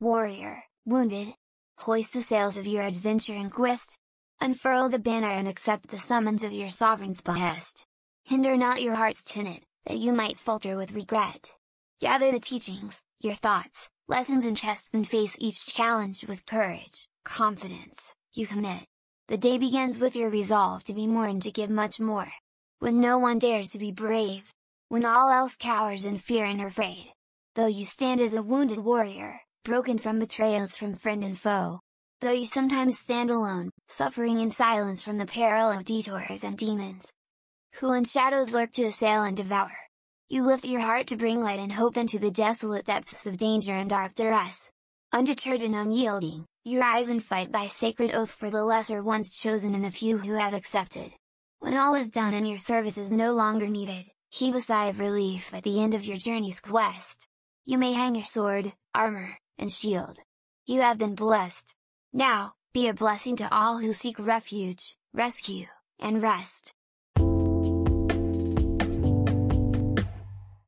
warrior, wounded. Hoist the sails of your adventure and quest. Unfurl the banner and accept the summons of your sovereign's behest. Hinder not your heart's tenet, that you might falter with regret. Gather the teachings, your thoughts, lessons and tests and face each challenge with courage, confidence, you commit. The day begins with your resolve to be more and to give much more. When no one dares to be brave. When all else cowers in fear and afraid. Though you stand as a wounded warrior, broken from betrayals from friend and foe. Though you sometimes stand alone, suffering in silence from the peril of detours and demons. Who in shadows lurk to assail and devour. You lift your heart to bring light and hope into the desolate depths of danger and dark duress. Undeterred and unyielding, you rise and fight by sacred oath for the lesser ones chosen and the few who have accepted. When all is done and your service is no longer needed, heave a sigh of relief at the end of your journey's quest. You may hang your sword, armor, and shield. You have been blessed. Now, be a blessing to all who seek refuge, rescue, and rest.